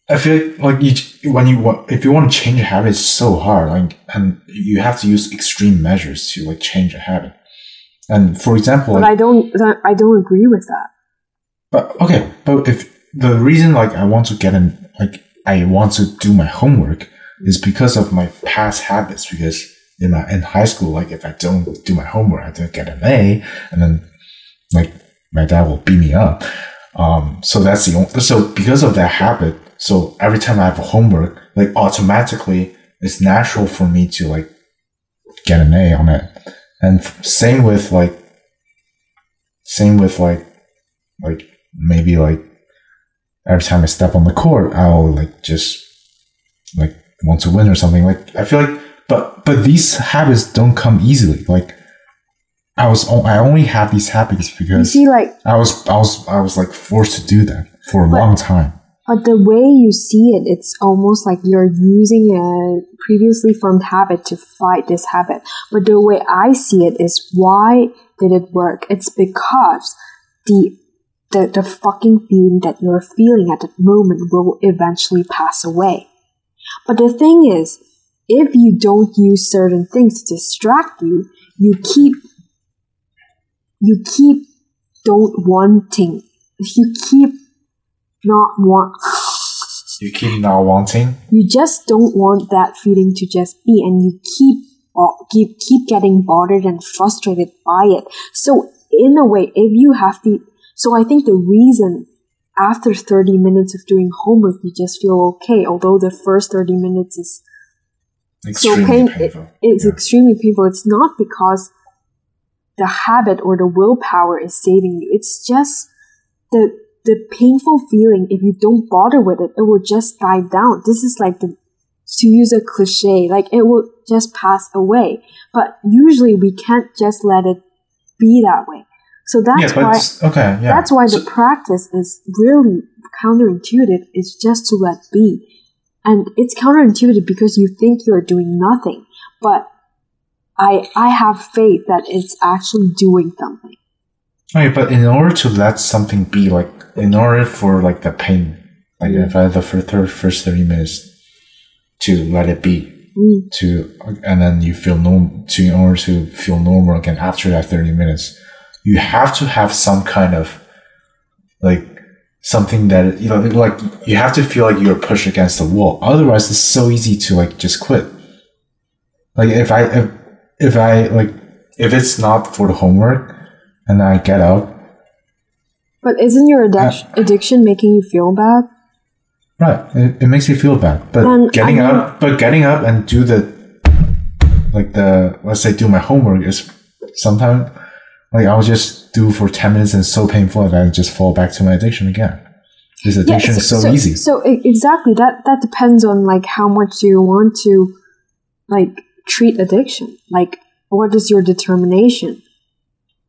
I feel like, like you, when you want, if you want to change a habit, it's so hard. Like, and you have to use extreme measures to like change a habit. And for example, but like, I don't, I don't agree with that. but okay, but if the reason like I want to get in, like I want to do my homework is because of my past habits. Because in my in high school, like if I don't do my homework, I don't get an A, and then like my dad will beat me up. Um, so that's the only, so because of that habit, so every time I have a homework, like automatically, it's natural for me to like get an A on it. And same with like, same with like, like maybe like every time I step on the court, I'll like just like want to win or something. Like I feel like, but but these habits don't come easily. Like I was, I only have these habits because You see, like, I was, I was, I was like forced to do that for a long time. but the way you see it, it's almost like you're using a previously formed habit to fight this habit. But the way I see it is, why did it work? It's because the the, the fucking feeling that you're feeling at that moment will eventually pass away. But the thing is, if you don't use certain things to distract you, you keep you keep don't wanting you keep not want You keep not wanting. you just don't want that feeling to just be and you keep uh, keep keep getting bothered and frustrated by it so in a way if you have to so i think the reason after 30 minutes of doing homework you just feel okay although the first 30 minutes is Extremely pain- painful. it's Yeah. extremely painful it's not because the habit or the willpower is saving you it's just the the painful feeling, if you don't bother with it, it will just die down. This is like the, to use a cliche, like it will just pass away. But usually we can't just let it be that way. So that's yeah, why, okay, yeah. that's why So- the practice is really counterintuitive. It's just to let be. And it's counterintuitive because you think you're doing nothing. But I, I have faith that it's actually doing something. Okay, but in order to let something be, like in order for like the pain, like if I had the first, first thirty minutes to let it be, Mm. to and then you feel normal. To in order to feel normal again after that thirty minutes, you have to have some kind of like something that you know, like you have to feel like you're pushed against the wall. Otherwise, it's so easy to like just quit. Like if I if, if I like if it's not for the homework and I get up But isn't your addic- addiction making you feel bad? Right. It, it makes you feel bad. But getting I mean- up but getting up and do the like the let's say do my homework is sometimes like I'll just do for ten minutes and it's so painful that I just fall back to my addiction again. This addiction is so, easy. So exactly that that depends on like how much you want to like treat addiction. Like what is your determination?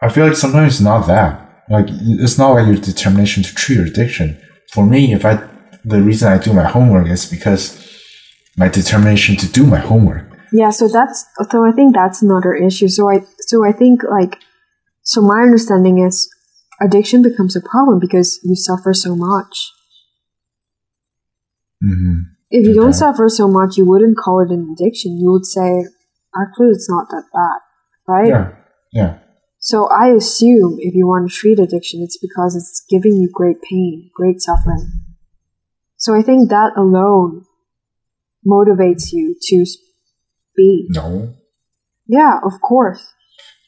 I feel like sometimes it's not that. Like it's not like your determination to treat your addiction. For me, if I the reason I do my homework is because my determination to do my homework. Yeah, so that's so I think that's another issue. So I so I think like so my understanding is addiction becomes a problem because you suffer so much. hmm If you don't suffer so much, you wouldn't call it an addiction. You would say, actually, it's not that bad, right? Yeah. Yeah. So I assume if you want to treat addiction, it's because it's giving you great pain, great suffering. So I think that alone motivates you to be. No. Yeah, of course.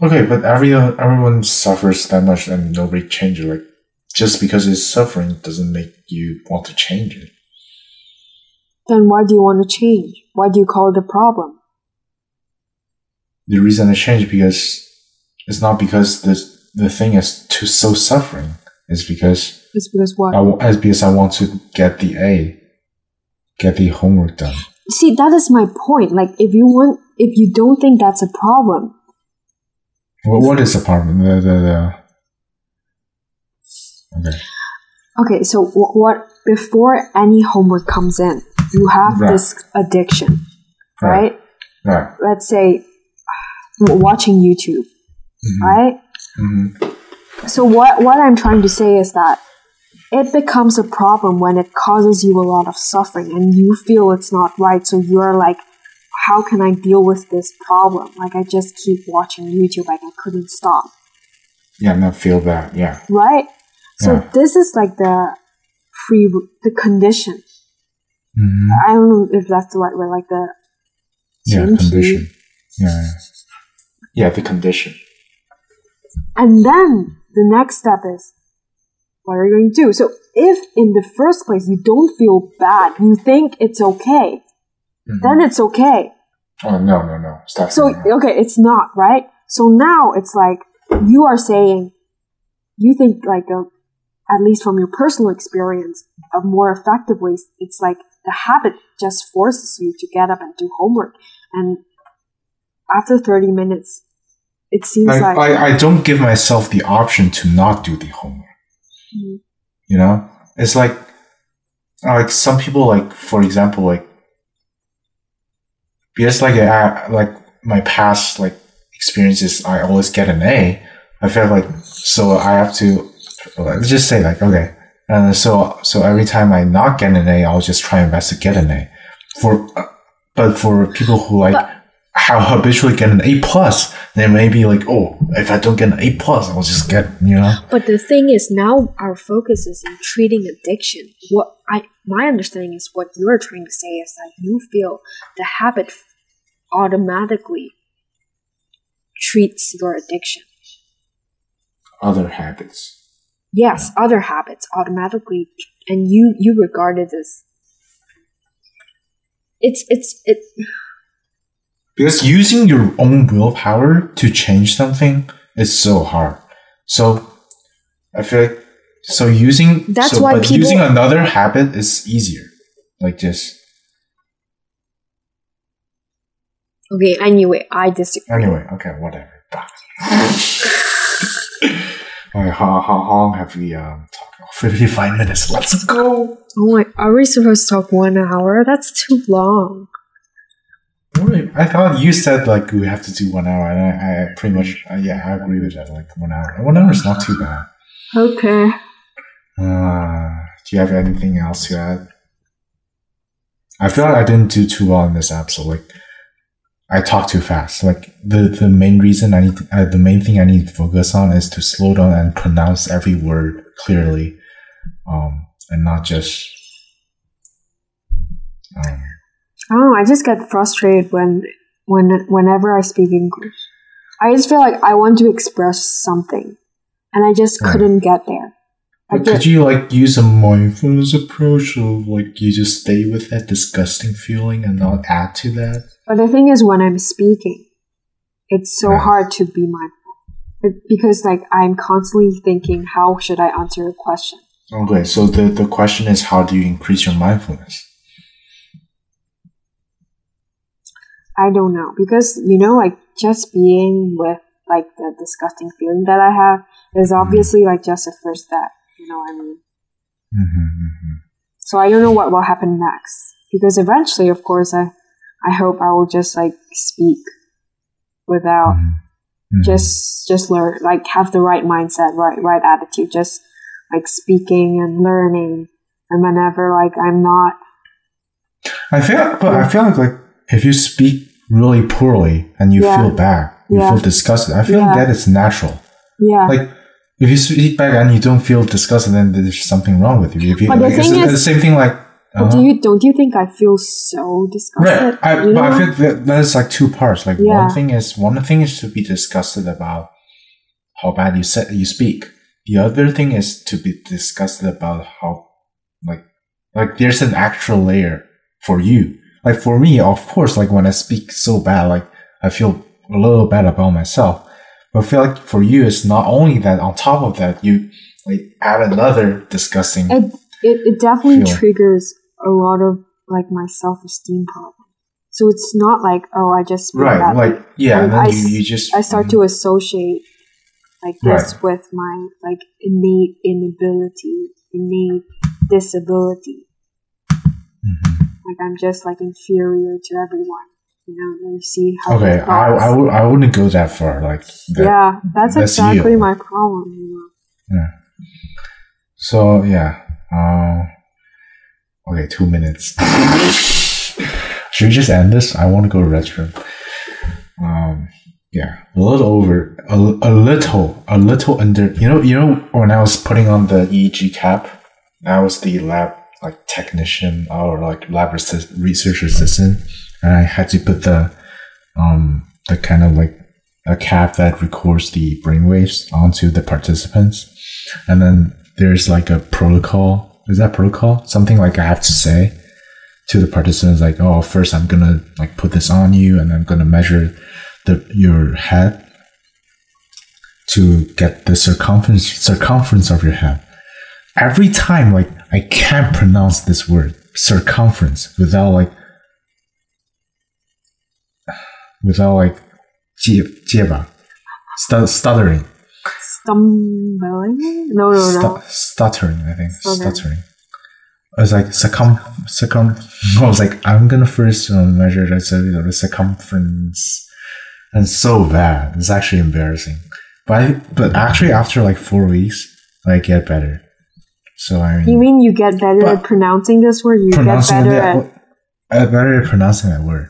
Okay, but everyone uh, everyone suffers that much and nobody changes. Like just because it's suffering doesn't make you want to change it. Then why do you want to change? Why do you call it a problem? The reason I change because it's not because this the thing is too so suffering. It's because It's because what? I it's because I want to get the A, get the homework done. See, that is my point. Like, if you want, if you don't think that's a problem, What what is the problem? The the, the okay. okay. So w- what? Before any homework comes in, you have Right. this addiction, Right. right? Right. Let's say watching YouTube, Mhm. right? Mhm. So what what I'm trying to say is that it becomes a problem when it causes you a lot of suffering and you feel it's not right. So you're like, how can I deal with this problem? Like I just keep watching YouTube, like I couldn't stop. Yeah, not feel that. Yeah. Right? So Yeah. this is like the pre the condition. Mhm. I don't know if that's the right word, like the Yeah, condition. Yeah. yeah. The condition. And then the next step is what are you going to do? So if in the first place you don't feel bad, you think it's okay, Mhm. then it's okay. Oh no no no! Stop. So okay, it's not, right? So now it's like you are saying you think like a, at least from your personal experience, a more effective way, it's like the habit just forces you to get up and do homework. And after 30 minutes, it seems like, like, I, I don't give myself the option to not do the homework. Mhm. You know, it's like like some people like for example like because like I, like my past like experiences I always get an A. I feel like so I have to let's just say like okay, and so so every time I not get an A, I'll just try my best to get an A. For uh, but for people who like But- how habitually get an A plus, they may be like, oh, if I don't get an A plus, I'll just get you know. But the thing is, now our focus is in treating addiction. What I my understanding is what you're trying to say is that you feel the habit automatically treats your addiction. Other habits. Yes, other habits automatically, and you you regard it as it's it's it. Because using your own willpower to change something is so hard. So I feel like So using That's so, why but people- using another habit is easier. Like just Okay, anyway, I disagree. anyway. Okay, whatever. [laughs] okay, how, how long have we um talked? [laughs] Fifty five minutes. Let's go. Oh my, are we supposed to talk one hour? That's too long. I thought you said like we have to do one hour, and I, I pretty much uh, yeah I agree with that. Like one hour. One hour is not too bad. Okay. Uh, do you have anything else to add? I feel like I didn't do too well in this episode. Like, I talk too fast. Like the the main reason I need uh, the main thing I need to focus on is to slow down and pronounce every word clearly, um, and not just. Um, Oh, I just get frustrated when when whenever I speak English. I just feel like I want to express something, and I just Right. couldn't get there. But get, could you like use a mindfulness approach of like you just stay with that disgusting feeling and not add to that? but the thing is, when I'm speaking, it's so Right. hard to be mindful It- because like I'm constantly thinking, how should I answer a question? Okay, so the, the question is how do you increase your mindfulness? I don't know because you know, like just being with like the disgusting feeling that I have is obviously like just a first step. You know what I mean? Mm-hmm, So I don't know what will happen next because eventually, of course, I I hope I will just like speak without Mm-hmm. just just learn like have the right mindset, right right attitude, just like speaking and learning. And whenever like I'm not, I feel, but I feel like like if you speak really poorly and you Yeah. feel bad, you Yeah. feel disgusted. I feel like Yeah. that is natural. yeah, Like if you speak back and you don't feel disgusted, then there's something wrong with you. If you But the like, thing is- the same thing like. do uh-huh. you don't you think I feel so disgusted? Right, I, you but I know? feel that there's like two parts. Like one thing is one thing is to be disgusted about how bad you said you speak. The other thing is to be disgusted about how like like there's an actual layer for you. Like for me, of course, like when I speak so bad, like I feel a little bad about myself. But I feel like for you, it's not only that. On top of that, you like add another disgusting. it, it it definitely Feel. triggers a lot of like my self esteem problem. So it's not like oh I just right, badly. like yeah, then I you, you just I start to associate like this Right. with my like innate inability, innate disability. Mhm. Like I'm just like inferior to everyone. You know, you see how Okay, I, I, would, I wouldn't go that far. Like, that. yeah, that's, that's exactly you. my problem. You So yeah. Uh, okay, two minutes. [laughs] Should we just end this? I want to go to the restroom. Um, yeah, a little over, a, a little, a little under. You know, you know, when I was putting on the EEG cap, I was the lab like technician or like lab research assistant, and I had to put the um the kind of like a cap that records the brainwaves onto the participants, and then there's like a protocol. Is that protocol? Something like I have to say to the participants, like, oh, first I'm gonna like put this on you, and I'm gonna measure the your head to get the circumference circumference of your head. Every time, like, I can't pronounce this word circumference without like without like jeba stu- stuttering. Stumbling? No no no. Stuttering I think. Stuttering. stuttering. I was like circum circum [laughs] I was like I'm gonna first you know, measure the, the circumference. And so bad. It's actually embarrassing. But I, but actually after like four weeks I get better. So I mean, You mean you get better at pronouncing this word? You get better that, at uh, better at pronouncing that word.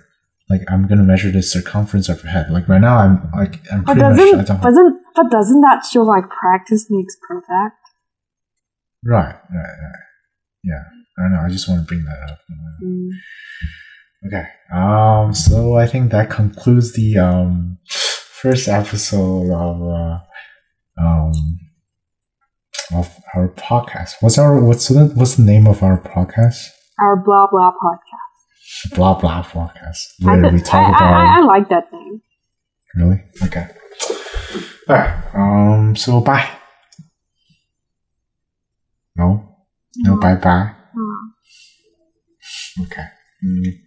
Like I'm gonna measure the circumference of your head. Like right now, I'm like I'm But pretty much. doesn't don't, doesn't but doesn't that show like practice makes perfect? right, right, right. Yeah, I don't know. I just want to bring that up. Mm. Okay. Um. So I think that concludes the um first episode of uh, um of our podcast. What's our what's the what's the name of our podcast? Our blah blah podcast. Blah blah podcast. I, Where we talk I, about I, I like that thing. really okay. All right. Um. So bye. No? No bye bye? No. Okay. Mm.